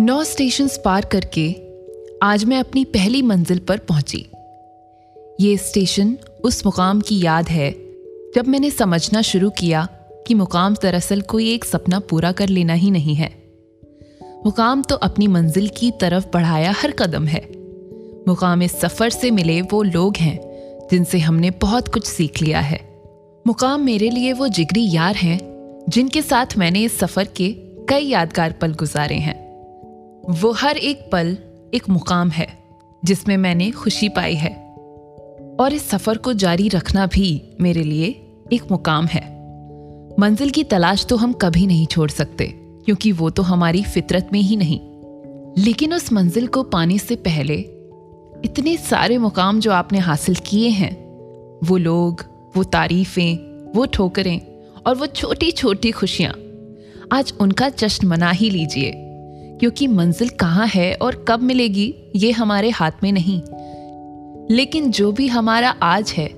नौ station पार करके आज मैं अपनी पहली मंजिल पर पहुँची। ये स्टेशन उस मुकाम की याद है जब मैंने समझना शुरू किया कि मुकाम दरअसल कोई एक सपना पूरा कर लेना ही नहीं है। मुकाम तो अपनी मंजिल की तरफ़ बढ़ाया हर कदम है। मुकाम इस सफ़र से मिले वो लोग हैं जिनसे हमने बहुत कुछ सीख लिया है। मुकाम मेरे लिए वो जिगरी यार हैं जिनके साथ मैंने इस सफ़र के कई यादगार पल गुजारे हैं। वो हर एक पल एक मुकाम है, जिसमें मैंने खुशी पाई है। और इस सफ़र को जारी रखना भी मेरे लिए एक मुकाम है। मंजिल की तलाश तो हम कभी नहीं छोड़ सकते, क्योंकि वो तो हमारी फितरत में ही नहीं। लेकिन उस मंजिल को पाने से पहले इतने सारे मुकाम जो आपने हासिल किए हैं, वो लोग, वो तारीफें, वो ठोकरें और वो छोटी छोटी खुशियाँ, आज उनका जश्न मना ही लीजिए। क्योंकि मंजिल कहाँ है और कब मिलेगी, ये हमारे हाथ में नहीं। लेकिन जो भी हमारा आज है,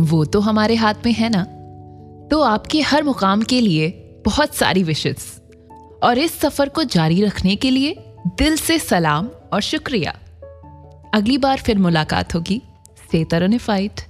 वो तो हमारे हाथ में है ना? तो आपके हर मुकाम के लिए बहुत सारी विशेष और इस सफ़र को जारी रखने के लिए दिल से सलाम और शुक्रिया। अगली बार फिर मुलाकात होगी। Stay fit.